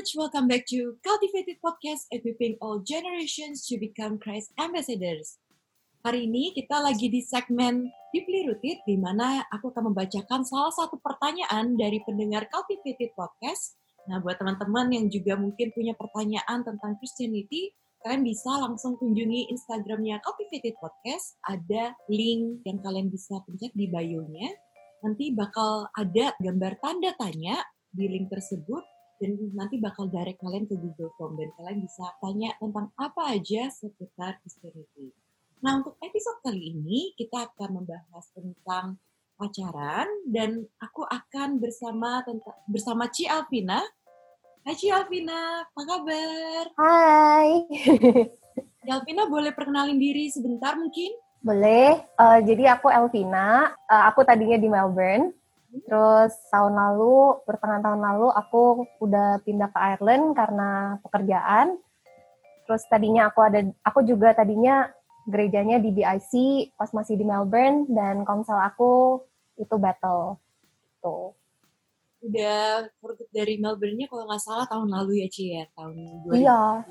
much. Welcome back to Cultivated Podcast, equipping all generations to become Christ ambassadors. Hari ini kita lagi di segmen Deeply Rooted, di mana aku akan membacakan salah satu pertanyaan dari pendengar Cultivated Podcast. Nah, buat teman-teman yang juga mungkin punya pertanyaan tentang Christianity, kalian bisa langsung kunjungi Instagramnya Cultivated Podcast. Ada link yang kalian bisa pencet di bio-nya. Nanti bakal ada gambar tanda tanya di link tersebut dan nanti bakal direct kalian ke Google Form dan kalian bisa tanya tentang apa aja seputar Christianity. Nah, untuk episode kali ini kita akan membahas tentang pacaran dan aku akan bersama tentang bersama Ci Alvina. Hai Ci Alvina, apa kabar? Hai. Ci Alvina boleh perkenalin diri sebentar mungkin? Boleh. Uh, jadi aku Elvina. Uh, aku tadinya di Melbourne. Terus tahun lalu, pertengahan tahun lalu aku udah pindah ke Ireland karena pekerjaan. Terus tadinya aku ada, aku juga tadinya gerejanya di BIC pas masih di Melbourne dan komsel aku itu battle. Tuh. Udah dari Melbourne-nya kalau nggak salah tahun lalu ya Ci ya, tahun 2020 iya.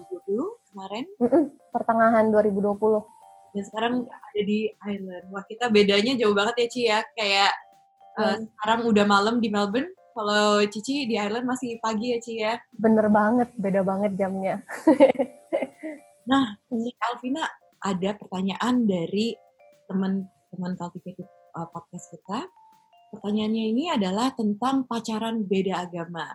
kemarin? Mm -mm, pertengahan 2020. Dan sekarang ada di Ireland. Wah kita bedanya jauh banget ya Ci ya, kayak Uh, sekarang udah malam di Melbourne. Kalau Cici di Ireland masih pagi ya Ci ya? Bener banget, beda banget jamnya. nah, Ci Alvina ada pertanyaan dari teman-teman Cultivated uh, Podcast kita. Pertanyaannya ini adalah tentang pacaran beda agama.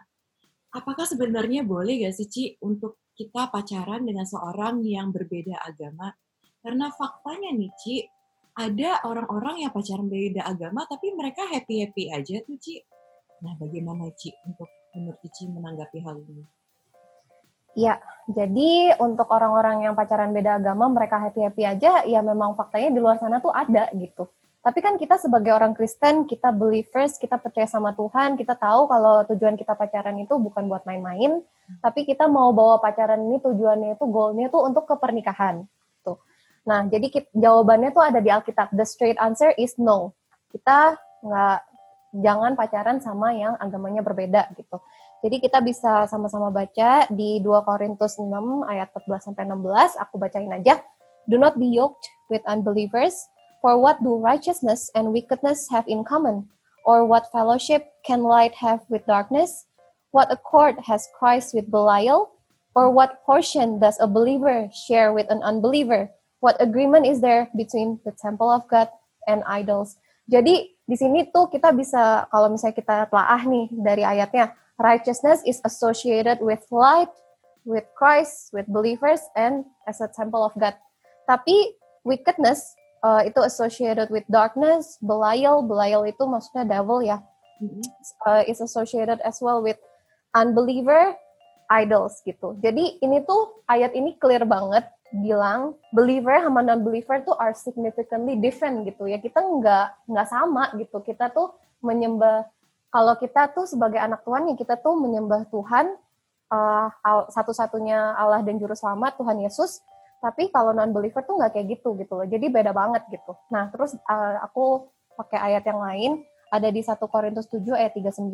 Apakah sebenarnya boleh gak sih Ci untuk kita pacaran dengan seorang yang berbeda agama? Karena faktanya nih Ci, ada orang-orang yang pacaran beda agama tapi mereka happy-happy aja tuh Ci. Nah bagaimana Ci untuk menurut Ci menanggapi hal ini? Ya, jadi untuk orang-orang yang pacaran beda agama mereka happy-happy aja, ya memang faktanya di luar sana tuh ada gitu. Tapi kan kita sebagai orang Kristen, kita believers, kita percaya sama Tuhan, kita tahu kalau tujuan kita pacaran itu bukan buat main-main, tapi kita mau bawa pacaran ini tujuannya itu goalnya tuh untuk kepernikahan. Nah, jadi kita, jawabannya tuh ada di Alkitab. The straight answer is no. Kita nggak jangan pacaran sama yang agamanya berbeda gitu. Jadi kita bisa sama-sama baca di 2 Korintus 6 ayat 14 sampai 16. Aku bacain aja. Do not be yoked with unbelievers, for what do righteousness and wickedness have in common? Or what fellowship can light have with darkness? What accord has Christ with Belial? Or what portion does a believer share with an unbeliever? What agreement is there between the temple of God and idols? Jadi di sini tuh kita bisa kalau misalnya kita telaah nih dari ayatnya, righteousness is associated with light, with Christ, with believers, and as a temple of God. Tapi wickedness uh, itu associated with darkness, Belial, Belial itu maksudnya devil ya, uh, is associated as well with unbeliever, idols gitu. Jadi ini tuh ayat ini clear banget bilang believer sama non-believer tuh are significantly different gitu ya. Kita nggak nggak sama gitu. Kita tuh menyembah kalau kita tuh sebagai anak Tuhan ya kita tuh menyembah Tuhan uh, satu-satunya Allah dan juru selamat Tuhan Yesus. Tapi kalau non-believer tuh nggak kayak gitu gitu loh. Jadi beda banget gitu. Nah, terus uh, aku pakai ayat yang lain ada di 1 Korintus 7 ayat 39.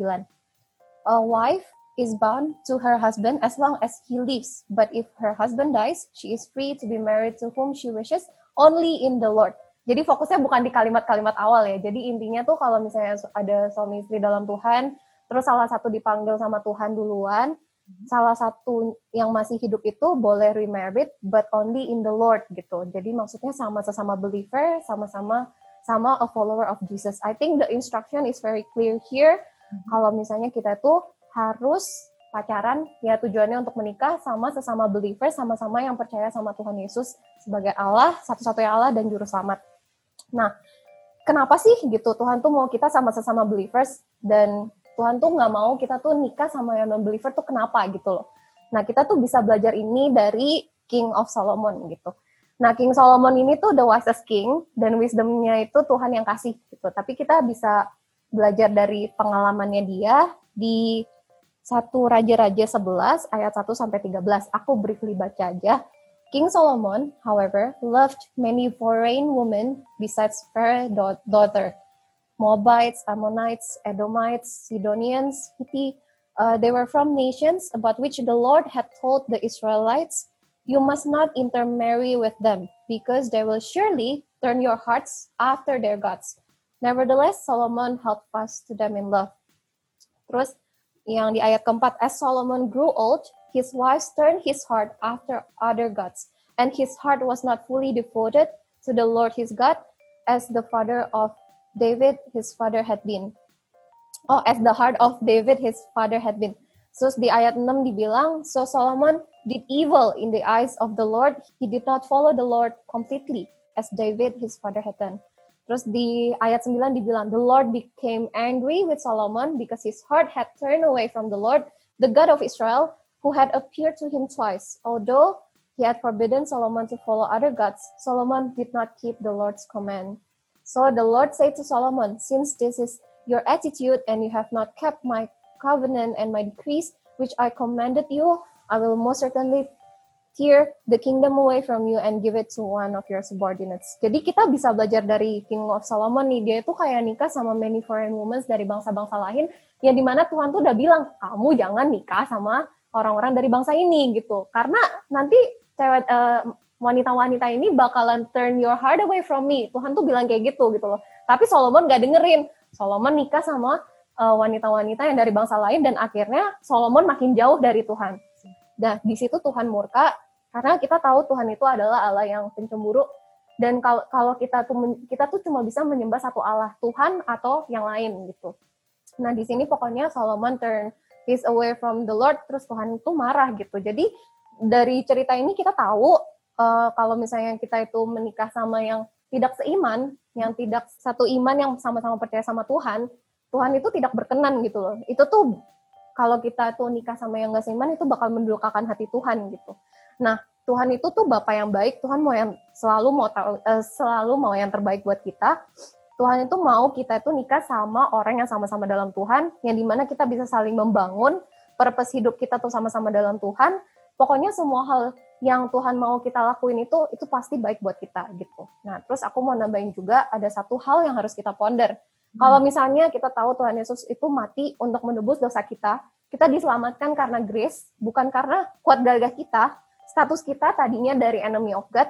A wife is bound to her husband as long as he lives. But if her husband dies, she is free to be married to whom she wishes only in the Lord. Jadi fokusnya bukan di kalimat-kalimat awal ya. Jadi intinya tuh kalau misalnya ada suami istri dalam Tuhan, terus salah satu dipanggil sama Tuhan duluan, salah satu yang masih hidup itu boleh remarried, but only in the Lord gitu. Jadi maksudnya sama sesama believer, sama-sama sama a follower of Jesus. I think the instruction is very clear here. Kalau misalnya kita tuh harus pacaran ya tujuannya untuk menikah sama sesama believer sama-sama yang percaya sama Tuhan Yesus sebagai Allah satu-satunya Allah dan juru selamat. Nah, kenapa sih gitu Tuhan tuh mau kita sama sesama believers dan Tuhan tuh nggak mau kita tuh nikah sama yang non believer tuh kenapa gitu loh. Nah, kita tuh bisa belajar ini dari King of Solomon gitu. Nah, King Solomon ini tuh the wisest king dan wisdomnya itu Tuhan yang kasih gitu. Tapi kita bisa belajar dari pengalamannya dia di satu Raja-Raja 11 ayat 1 sampai 13. Aku briefly baca aja. King Solomon, however, loved many foreign women besides fair daughter. Moabites, Ammonites, Edomites, Sidonians, Hitti, Uh, they were from nations about which the Lord had told the Israelites, You must not intermarry with them, because they will surely turn your hearts after their gods. Nevertheless, Solomon held fast to them in love. Terus yang di ayat keempat, as Solomon grew old, his wives turned his heart after other gods, and his heart was not fully devoted to the Lord his God, as the father of David his father had been. Oh, as the heart of David his father had been. So di ayat 6 dibilang, so Solomon did evil in the eyes of the Lord. He did not follow the Lord completely as David his father had done. Terus di ayat 9 dibilang, the Lord became angry with Solomon because his heart had turned away from the Lord, the God of Israel, who had appeared to him twice. Although he had forbidden Solomon to follow other gods, Solomon did not keep the Lord's command. So the Lord said to Solomon, Since this is your attitude and you have not kept my covenant and my decrees, which I commanded you, I will most certainly tear the kingdom away from you and give it to one of your subordinates. Jadi kita bisa belajar dari King of Solomon nih, dia itu kayak nikah sama many foreign women dari bangsa-bangsa lain, yang di mana Tuhan tuh udah bilang, kamu jangan nikah sama orang-orang dari bangsa ini gitu. Karena nanti cewek uh, wanita-wanita ini bakalan turn your heart away from me. Tuhan tuh bilang kayak gitu gitu loh. Tapi Solomon gak dengerin. Solomon nikah sama uh, wanita-wanita yang dari bangsa lain dan akhirnya Solomon makin jauh dari Tuhan. Nah, di situ Tuhan murka karena kita tahu Tuhan itu adalah Allah yang pencemburu dan kalau kita tuh kita tuh cuma bisa menyembah satu Allah, Tuhan atau yang lain gitu. Nah, di sini pokoknya Solomon turn his away from the Lord terus Tuhan itu marah gitu. Jadi dari cerita ini kita tahu uh, kalau misalnya kita itu menikah sama yang tidak seiman, yang tidak satu iman yang sama-sama percaya sama Tuhan, Tuhan itu tidak berkenan gitu loh. Itu tuh kalau kita tuh nikah sama yang gak seiman itu bakal mendukakan hati Tuhan gitu. Nah, Tuhan itu tuh Bapak yang baik, Tuhan mau yang selalu mau uh, selalu mau yang terbaik buat kita. Tuhan itu mau kita itu nikah sama orang yang sama-sama dalam Tuhan, yang di mana kita bisa saling membangun, purpose hidup kita tuh sama-sama dalam Tuhan. Pokoknya semua hal yang Tuhan mau kita lakuin itu, itu pasti baik buat kita gitu. Nah, terus aku mau nambahin juga ada satu hal yang harus kita ponder kalau misalnya kita tahu Tuhan Yesus itu mati untuk menebus dosa kita, kita diselamatkan karena grace, bukan karena kuat gagah kita. Status kita tadinya dari enemy of God,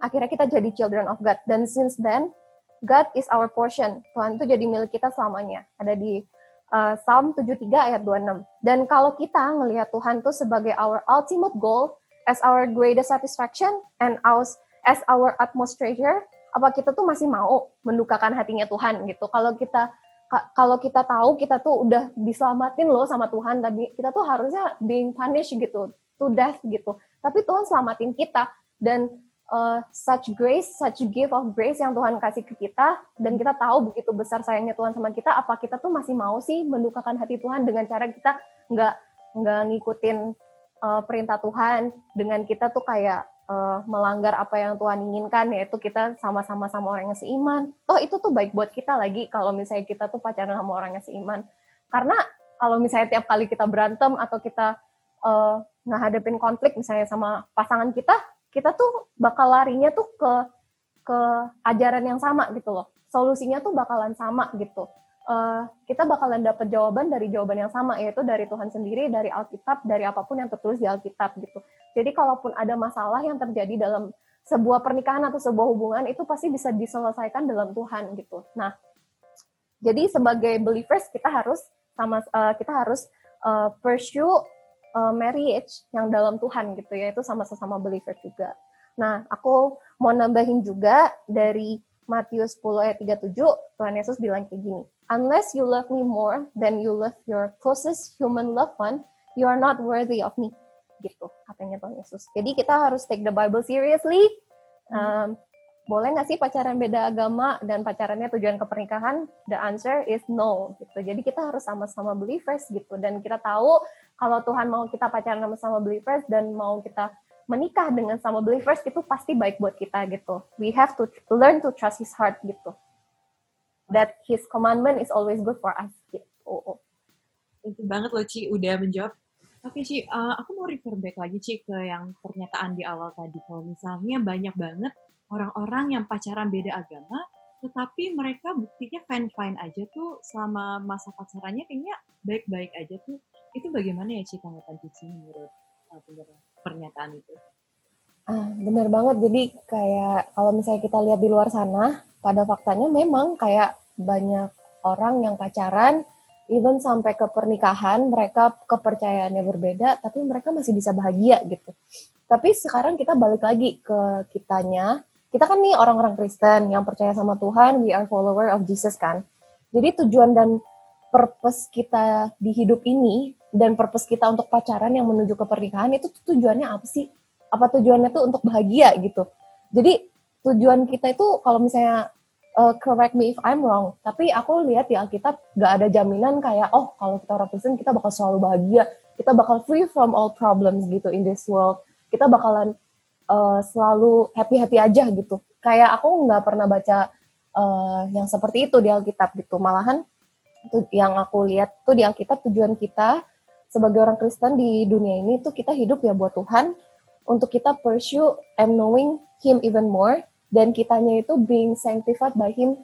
akhirnya kita jadi children of God. Dan since then, God is our portion. Tuhan itu jadi milik kita selamanya. Ada di uh, Psalm 73 ayat 26. Dan kalau kita melihat Tuhan itu sebagai our ultimate goal, as our greatest satisfaction, and as, as our utmost treasure, apa kita tuh masih mau mendukakan hatinya Tuhan gitu. Kalau kita kalau kita tahu kita tuh udah diselamatin loh sama Tuhan tapi kita tuh harusnya being punished gitu to death gitu. Tapi Tuhan selamatin kita dan uh, such grace such gift of grace yang Tuhan kasih ke kita dan kita tahu begitu besar sayangnya Tuhan sama kita apa kita tuh masih mau sih mendukakan hati Tuhan dengan cara kita nggak nggak ngikutin uh, perintah Tuhan dengan kita tuh kayak uh, melanggar apa yang Tuhan inginkan yaitu kita sama-sama sama orang yang seiman. Oh itu tuh baik buat kita lagi kalau misalnya kita tuh pacaran sama orang yang seiman. Karena kalau misalnya tiap kali kita berantem atau kita uh, ngehadapin konflik misalnya sama pasangan kita, kita tuh bakal larinya tuh ke ke ajaran yang sama gitu loh. Solusinya tuh bakalan sama gitu uh, kita bakalan dapat jawaban dari jawaban yang sama yaitu dari Tuhan sendiri, dari Alkitab, dari apa pun yang tertulis di Alkitab gitu. Jadi kalaupun ada masalah yang terjadi dalam sebuah pernikahan atau sebuah hubungan itu pasti bisa diselesaikan dalam Tuhan gitu. Nah, jadi sebagai believers kita harus sama uh, kita harus uh, pursue uh, marriage yang dalam Tuhan gitu ya itu sama-sama believer juga. Nah, aku mau nambahin juga dari Matius 10 ayat 37, Tuhan Yesus bilang kayak gini, Unless you love me more than you love your closest human loved one, you are not worthy of me. Gitu katanya Tuhan Yesus. Jadi kita harus take the Bible seriously. Um, boleh nggak sih pacaran beda agama dan pacarannya tujuan ke pernikahan? The answer is no. Gitu. Jadi kita harus sama-sama believers gitu. Dan kita tahu kalau Tuhan mau kita pacaran sama-sama believers dan mau kita menikah dengan sama believers itu pasti baik buat kita gitu. We have to learn to trust His heart gitu that his commandment is always good for us. Oh, oh. Thank you banget loh Ci udah menjawab. Oke Ci, uh, aku mau refer back lagi Ci ke yang pernyataan di awal tadi. Kalau misalnya banyak banget orang-orang yang pacaran beda agama, tetapi mereka buktinya fine-fine aja tuh selama masa pacarannya kayaknya baik-baik aja tuh. Itu bagaimana ya Ci tanggapan Cici menurut uh, pernyataan itu? Ah, benar banget. Jadi kayak kalau misalnya kita lihat di luar sana, pada faktanya memang kayak banyak orang yang pacaran, even sampai ke pernikahan, mereka kepercayaannya berbeda, tapi mereka masih bisa bahagia gitu. Tapi sekarang kita balik lagi ke kitanya. Kita kan nih orang-orang Kristen yang percaya sama Tuhan, we are follower of Jesus kan. Jadi tujuan dan purpose kita di hidup ini dan purpose kita untuk pacaran yang menuju ke pernikahan itu tujuannya apa sih? Apa tujuannya tuh untuk bahagia gitu. Jadi tujuan kita itu kalau misalnya uh, correct me if I'm wrong, tapi aku lihat di Alkitab gak ada jaminan kayak oh kalau kita orang Kristen kita bakal selalu bahagia, kita bakal free from all problems gitu in this world, kita bakalan uh, selalu happy happy aja gitu. Kayak aku nggak pernah baca uh, yang seperti itu di Alkitab gitu, malahan yang aku lihat tuh di Alkitab tujuan kita sebagai orang Kristen di dunia ini tuh kita hidup ya buat Tuhan untuk kita pursue and knowing Him even more dan kitanya itu being sanctified by Him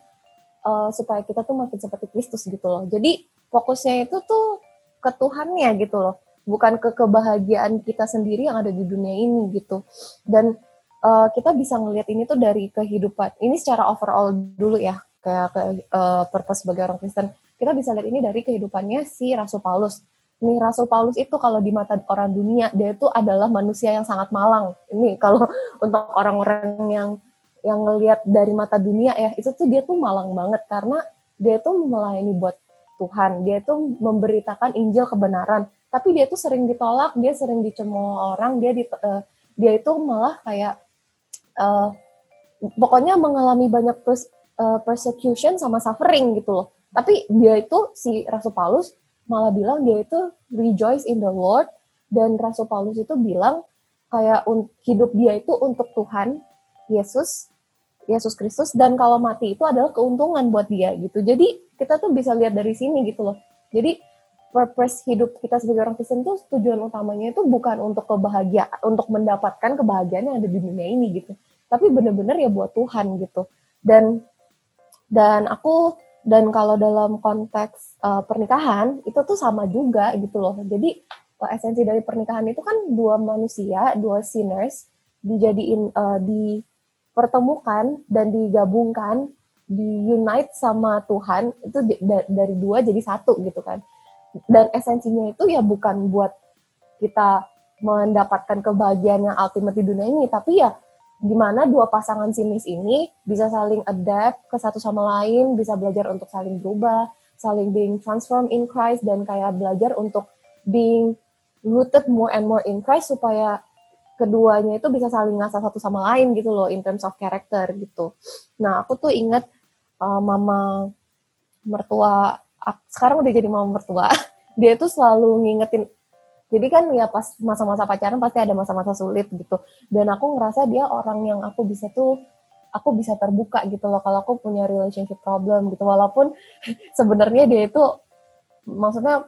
uh, supaya kita tuh makin seperti Kristus gitu loh. Jadi fokusnya itu tuh ke Tuhannya gitu loh, bukan ke kebahagiaan kita sendiri yang ada di dunia ini gitu. Dan uh, kita bisa ngelihat ini tuh dari kehidupan. Ini secara overall dulu ya, kayak ke uh, purpose sebagai orang Kristen. Kita bisa lihat ini dari kehidupannya si Rasul Paulus nih Rasul Paulus itu kalau di mata orang dunia dia itu adalah manusia yang sangat malang. Ini kalau untuk orang-orang yang yang ngelihat dari mata dunia ya itu tuh dia tuh malang banget karena dia tuh melayani buat Tuhan, dia tuh memberitakan Injil kebenaran, tapi dia tuh sering ditolak, dia sering dicemooh orang, dia di, uh, dia itu malah kayak uh, pokoknya mengalami banyak pers, uh, persecution sama suffering gitu loh. Tapi dia itu si Rasul Paulus malah bilang dia itu rejoice in the Lord dan Rasul Paulus itu bilang kayak hidup dia itu untuk Tuhan Yesus Yesus Kristus dan kalau mati itu adalah keuntungan buat dia gitu. Jadi kita tuh bisa lihat dari sini gitu loh. Jadi purpose hidup kita sebagai orang Kristen tuh tujuan utamanya itu bukan untuk kebahagiaan untuk mendapatkan kebahagiaan yang ada di dunia ini gitu. Tapi bener-bener ya buat Tuhan gitu. Dan dan aku dan kalau dalam konteks uh, pernikahan itu tuh sama juga gitu loh. Jadi uh, esensi dari pernikahan itu kan dua manusia, dua sinners dijadiin uh, dipertemukan dan digabungkan, di unite sama Tuhan itu di, da, dari dua jadi satu gitu kan. Dan esensinya itu ya bukan buat kita mendapatkan kebahagiaan yang ultimate di dunia ini, tapi ya gimana dua pasangan sinis ini bisa saling adapt ke satu sama lain, bisa belajar untuk saling berubah, saling being transformed in Christ dan kayak belajar untuk being rooted more and more in Christ supaya keduanya itu bisa saling ngasah satu sama lain gitu loh in terms of character gitu. Nah aku tuh inget uh, mama mertua sekarang udah jadi mama mertua dia tuh selalu ngingetin jadi kan ya pas masa-masa pacaran pasti ada masa-masa sulit gitu dan aku ngerasa dia orang yang aku bisa tuh aku bisa terbuka gitu loh kalau aku punya relationship problem gitu walaupun sebenarnya dia itu maksudnya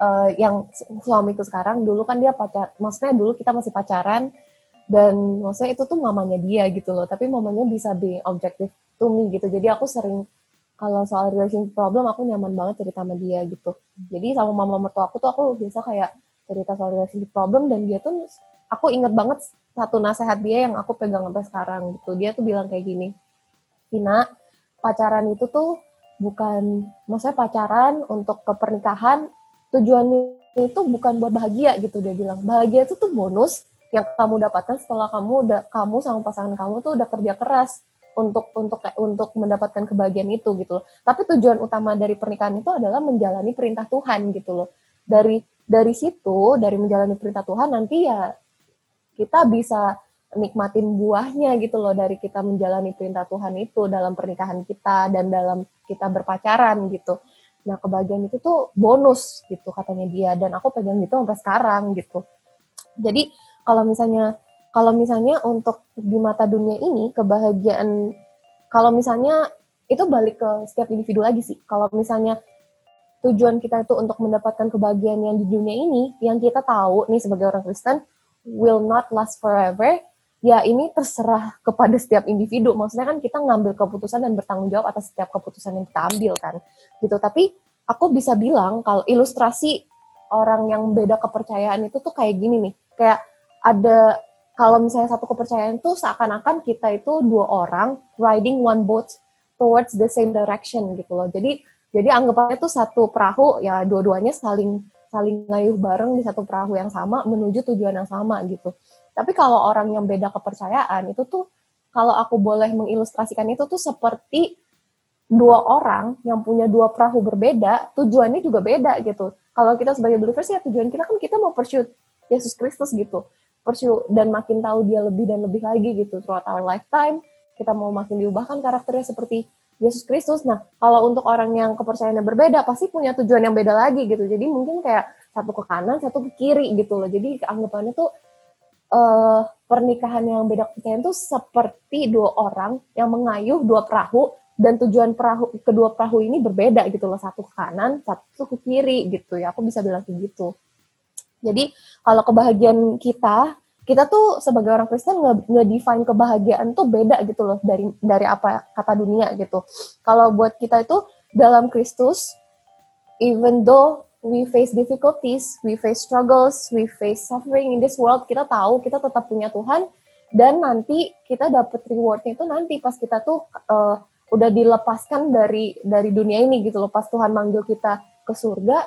uh, yang suamiku sekarang dulu kan dia pacar maksudnya dulu kita masih pacaran dan maksudnya itu tuh mamanya dia gitu loh tapi mamanya bisa be objective to me gitu. Jadi aku sering kalau soal relationship problem aku nyaman banget cerita sama dia gitu. Jadi sama mama mertua aku tuh aku biasa kayak cerita soal relationship problem dan dia tuh aku inget banget satu nasihat dia yang aku pegang sampai sekarang gitu. Dia tuh bilang kayak gini Tina pacaran itu tuh bukan maksudnya pacaran untuk kepernikahan tujuannya itu bukan buat bahagia gitu dia bilang bahagia itu tuh bonus yang kamu dapatkan setelah kamu udah kamu sama pasangan kamu tuh udah kerja keras untuk untuk untuk mendapatkan kebahagiaan itu gitu loh. Tapi tujuan utama dari pernikahan itu adalah menjalani perintah Tuhan gitu loh. Dari dari situ, dari menjalani perintah Tuhan nanti ya kita bisa nikmatin buahnya gitu loh dari kita menjalani perintah Tuhan itu dalam pernikahan kita dan dalam kita berpacaran gitu. Nah kebahagiaan itu tuh bonus gitu katanya dia dan aku pegang gitu sampai sekarang gitu. Jadi kalau misalnya kalau misalnya untuk di mata dunia ini kebahagiaan kalau misalnya itu balik ke setiap individu lagi sih. Kalau misalnya tujuan kita itu untuk mendapatkan kebahagiaan yang di dunia ini, yang kita tahu nih sebagai orang Kristen will not last forever, ya ini terserah kepada setiap individu. Maksudnya kan kita ngambil keputusan dan bertanggung jawab atas setiap keputusan yang kita ambil kan. Gitu. Tapi aku bisa bilang kalau ilustrasi orang yang beda kepercayaan itu tuh kayak gini nih. Kayak ada kalau misalnya satu kepercayaan tuh seakan-akan kita itu dua orang riding one boat towards the same direction gitu loh. Jadi jadi anggapannya tuh satu perahu ya dua-duanya saling saling ngayuh bareng di satu perahu yang sama menuju tujuan yang sama gitu. Tapi kalau orang yang beda kepercayaan itu tuh kalau aku boleh mengilustrasikan itu tuh seperti dua orang yang punya dua perahu berbeda, tujuannya juga beda gitu. Kalau kita sebagai believers ya tujuan kita kan kita mau pursue Yesus Kristus gitu. Pursue dan makin tahu dia lebih dan lebih lagi gitu throughout our lifetime. Kita mau makin diubahkan karakternya seperti Yesus Kristus. Nah, kalau untuk orang yang kepercayaannya berbeda, pasti punya tujuan yang beda lagi gitu. Jadi mungkin kayak satu ke kanan, satu ke kiri gitu loh. Jadi anggapannya tuh uh, pernikahan yang beda kepercayaan tuh seperti dua orang yang mengayuh dua perahu dan tujuan perahu kedua perahu ini berbeda gitu loh. Satu ke kanan, satu ke kiri gitu ya. Aku bisa bilang kayak gitu. Jadi kalau kebahagiaan kita kita tuh sebagai orang Kristen nge-define kebahagiaan tuh beda gitu loh dari dari apa kata dunia gitu. Kalau buat kita itu dalam Kristus, even though we face difficulties, we face struggles, we face suffering in this world, kita tahu kita tetap punya Tuhan dan nanti kita dapat rewardnya itu nanti pas kita tuh uh, udah dilepaskan dari dari dunia ini gitu loh. Pas Tuhan manggil kita ke surga,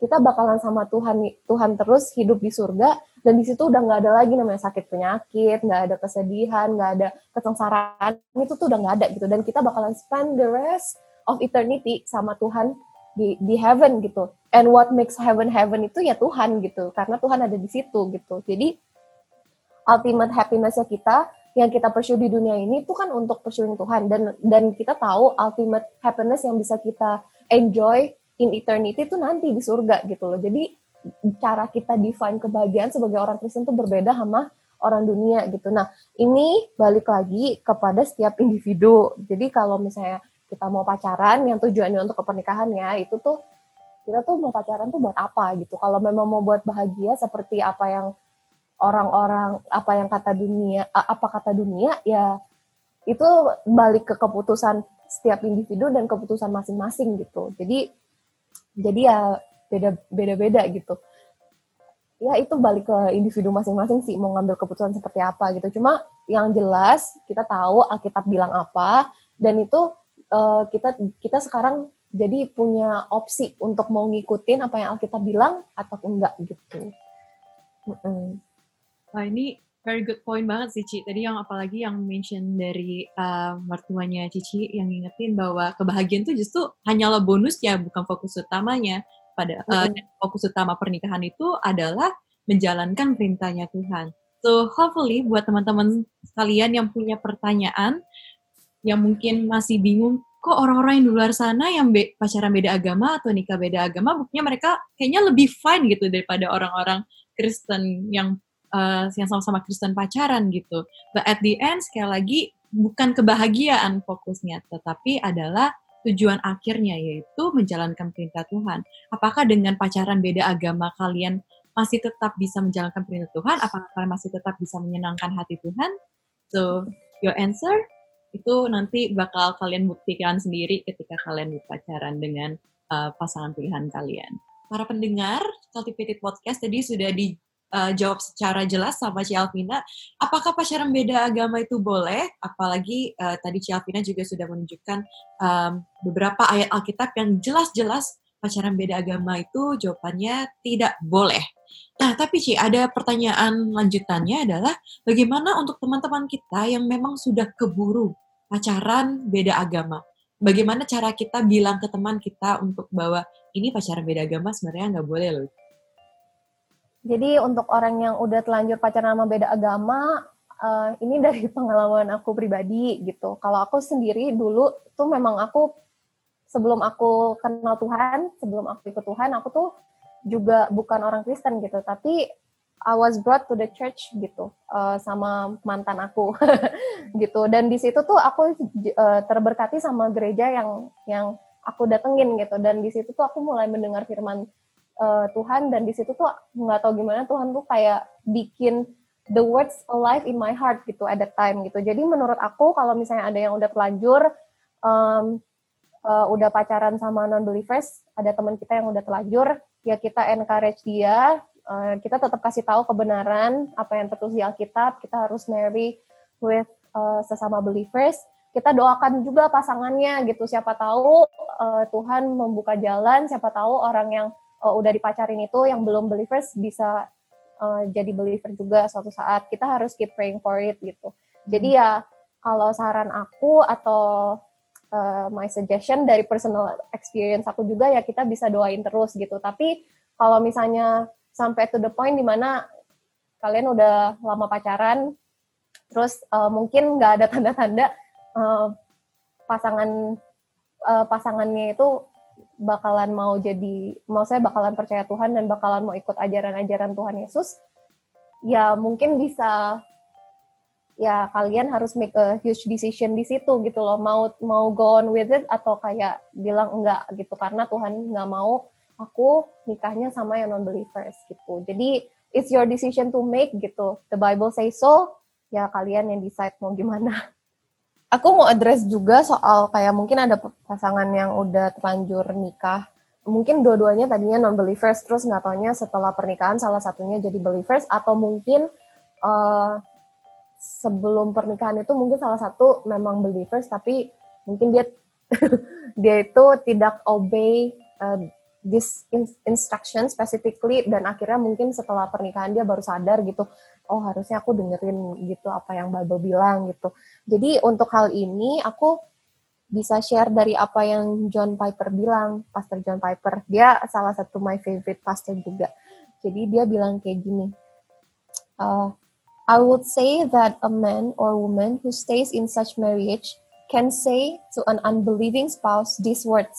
kita bakalan sama Tuhan Tuhan terus hidup di surga dan di situ udah nggak ada lagi namanya sakit penyakit nggak ada kesedihan nggak ada kesengsaraan itu tuh udah nggak ada gitu dan kita bakalan spend the rest of eternity sama Tuhan di di heaven gitu and what makes heaven heaven itu ya Tuhan gitu karena Tuhan ada di situ gitu jadi ultimate happinessnya kita yang kita pursue di dunia ini itu kan untuk pursuing Tuhan dan dan kita tahu ultimate happiness yang bisa kita enjoy in eternity itu nanti di surga gitu loh. Jadi cara kita define kebahagiaan sebagai orang Kristen itu berbeda sama orang dunia gitu. Nah, ini balik lagi kepada setiap individu. Jadi kalau misalnya kita mau pacaran yang tujuannya untuk kepernikahan ya, itu tuh kita tuh mau pacaran tuh buat apa gitu. Kalau memang mau buat bahagia seperti apa yang orang-orang apa yang kata dunia apa kata dunia ya itu balik ke keputusan setiap individu dan keputusan masing-masing gitu. Jadi jadi ya beda beda beda gitu ya itu balik ke individu masing-masing sih mau ngambil keputusan seperti apa gitu cuma yang jelas kita tahu Alkitab bilang apa dan itu uh, kita kita sekarang jadi punya opsi untuk mau ngikutin apa yang Alkitab bilang atau enggak gitu. Mm -hmm. Wah ini very good point banget sih Ci. Tadi yang apalagi yang mention dari uh, mertuanya Cici yang ngingetin bahwa kebahagiaan itu justru hanyalah bonus ya, bukan fokus utamanya. Pada uh, fokus utama pernikahan itu adalah menjalankan perintahnya Tuhan. So hopefully buat teman-teman sekalian yang punya pertanyaan yang mungkin masih bingung kok orang-orang yang di luar sana yang be pacaran beda agama atau nikah beda agama buktinya mereka kayaknya lebih fine gitu daripada orang-orang Kristen yang uh, yang sama-sama Kristen pacaran gitu. But at the end sekali lagi bukan kebahagiaan fokusnya, tetapi adalah tujuan akhirnya yaitu menjalankan perintah Tuhan. Apakah dengan pacaran beda agama kalian masih tetap bisa menjalankan perintah Tuhan? Apakah kalian masih tetap bisa menyenangkan hati Tuhan? So, your answer itu nanti bakal kalian buktikan sendiri ketika kalian berpacaran dengan uh, pasangan pilihan kalian. Para pendengar Cultivated Podcast tadi sudah di uh, jawab secara jelas sama Ci Alvina, apakah pacaran beda agama itu boleh? Apalagi uh, tadi Ci Alvina juga sudah menunjukkan um, beberapa ayat Alkitab yang jelas-jelas pacaran beda agama itu jawabannya tidak boleh. Nah, tapi Ci, ada pertanyaan lanjutannya adalah bagaimana untuk teman-teman kita yang memang sudah keburu pacaran beda agama? Bagaimana cara kita bilang ke teman kita untuk bahwa ini pacaran beda agama sebenarnya nggak boleh loh. Jadi untuk orang yang udah telanjur pacaran sama beda agama, uh, ini dari pengalaman aku pribadi gitu. Kalau aku sendiri dulu tuh memang aku sebelum aku kenal Tuhan, sebelum aku ikut Tuhan, aku tuh juga bukan orang Kristen gitu, tapi I was brought to the church gitu uh, sama mantan aku gitu. Dan di situ tuh aku uh, terberkati sama gereja yang yang aku datengin gitu. Dan di situ tuh aku mulai mendengar firman uh, Tuhan dan di situ tuh nggak tahu gimana Tuhan tuh kayak bikin the words alive in my heart gitu at that time gitu. Jadi menurut aku kalau misalnya ada yang udah telanjur um, uh, udah pacaran sama non believers, ada teman kita yang udah telanjur, ya kita encourage dia, uh, kita tetap kasih tahu kebenaran apa yang tertulis di Alkitab, kita harus marry with uh, sesama believers. Kita doakan juga pasangannya gitu, siapa tahu uh, Tuhan membuka jalan, siapa tahu orang yang uh, udah dipacarin itu yang belum believers bisa uh, jadi believer juga suatu saat. Kita harus keep praying for it gitu. Jadi ya kalau saran aku atau uh, my suggestion dari personal experience aku juga ya kita bisa doain terus gitu. Tapi kalau misalnya sampai to the point di mana kalian udah lama pacaran, terus uh, mungkin nggak ada tanda-tanda uh, pasangan uh, pasangannya itu bakalan mau jadi, mau saya bakalan percaya Tuhan dan bakalan mau ikut ajaran-ajaran Tuhan Yesus, ya mungkin bisa ya kalian harus make a huge decision di situ gitu loh. Mau mau go on with it atau kayak bilang enggak gitu. Karena Tuhan nggak mau aku nikahnya sama yang non believers gitu. Jadi it's your decision to make gitu. The Bible say so. Ya kalian yang decide mau gimana. Aku mau address juga soal kayak mungkin ada pasangan yang udah terlanjur nikah. Mungkin dua-duanya tadinya non believers terus nggak taunya setelah pernikahan salah satunya jadi believers atau mungkin uh, sebelum pernikahan itu mungkin salah satu memang believers tapi mungkin dia dia itu tidak obey uh, this instruction specifically dan akhirnya mungkin setelah pernikahan dia baru sadar gitu oh harusnya aku dengerin gitu apa yang Bible bilang gitu. Jadi untuk hal ini aku bisa share dari apa yang John Piper bilang Pastor John Piper. Dia salah satu my favorite pastor juga. Jadi dia bilang kayak gini uh, I would say that a man or woman who stays in such marriage can say to an unbelieving spouse these words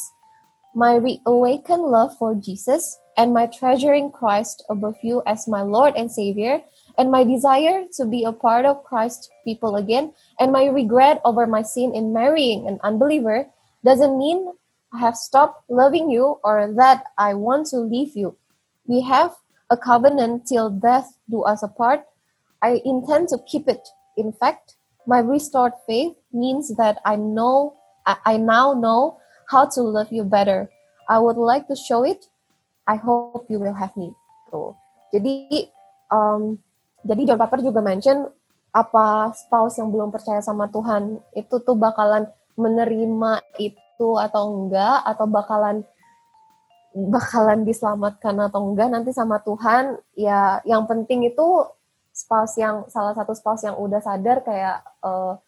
My reawakened love for Jesus and my treasuring Christ above you as my Lord and Savior, and my desire to be a part of Christ's people again, and my regret over my sin in marrying an unbeliever doesn't mean I have stopped loving you or that I want to leave you. We have a covenant till death do us apart, I intend to keep it. In fact, my restored faith means that I know I now know how to love you better. I would like to show it. I hope you will have me. Tuh. Jadi um, jadi John Piper juga mention apa spouse yang belum percaya sama Tuhan itu tuh bakalan menerima itu atau enggak atau bakalan bakalan diselamatkan atau enggak nanti sama Tuhan ya yang penting itu spouse yang salah satu spouse yang udah sadar kayak uh,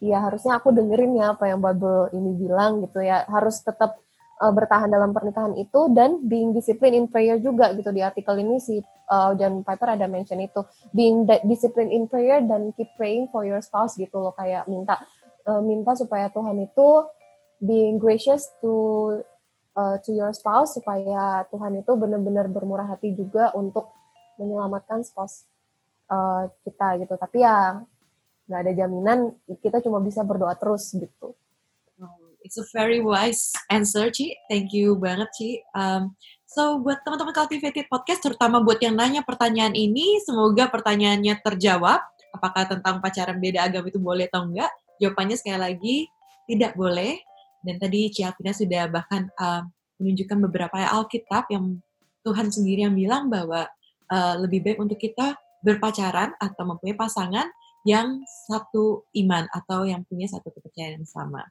ya harusnya aku dengerin ya apa yang Bible ini bilang gitu ya. Harus tetap uh, bertahan dalam pernikahan itu dan being discipline in prayer juga gitu. Di artikel ini si uh, John Piper ada mention itu. Being discipline in prayer dan keep praying for your spouse gitu loh. Kayak minta uh, minta supaya Tuhan itu being gracious to uh, to your spouse supaya Tuhan itu benar-benar bermurah hati juga untuk menyelamatkan spouse uh, kita gitu. Tapi ya nggak ada jaminan kita cuma bisa berdoa terus gitu. It's a very wise answer Ci. Thank you banget Ci. Um, so buat teman-teman cultivated podcast terutama buat yang nanya pertanyaan ini semoga pertanyaannya terjawab. Apakah tentang pacaran beda agama itu boleh atau enggak? Jawabannya sekali lagi tidak boleh. Dan tadi Ci Alvina sudah bahkan uh, menunjukkan beberapa Alkitab yang Tuhan sendiri yang bilang bahwa uh, lebih baik untuk kita berpacaran atau mempunyai pasangan yang satu iman atau yang punya satu kepercayaan yang sama.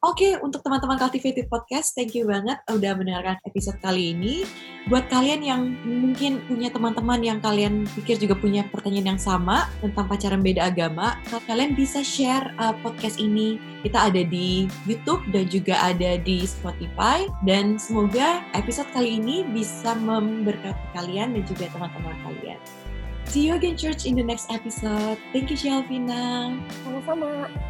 Oke, untuk teman-teman Cultivated Podcast, thank you banget udah mendengarkan episode kali ini. Buat kalian yang mungkin punya teman-teman yang kalian pikir juga punya pertanyaan yang sama tentang pacaran beda agama, kalian bisa share uh, podcast ini. Kita ada di YouTube dan juga ada di Spotify. Dan semoga episode kali ini bisa memberkati kalian dan juga teman-teman kalian. See you again, church, in the next episode. Thank you, Shelvina. Sama-sama.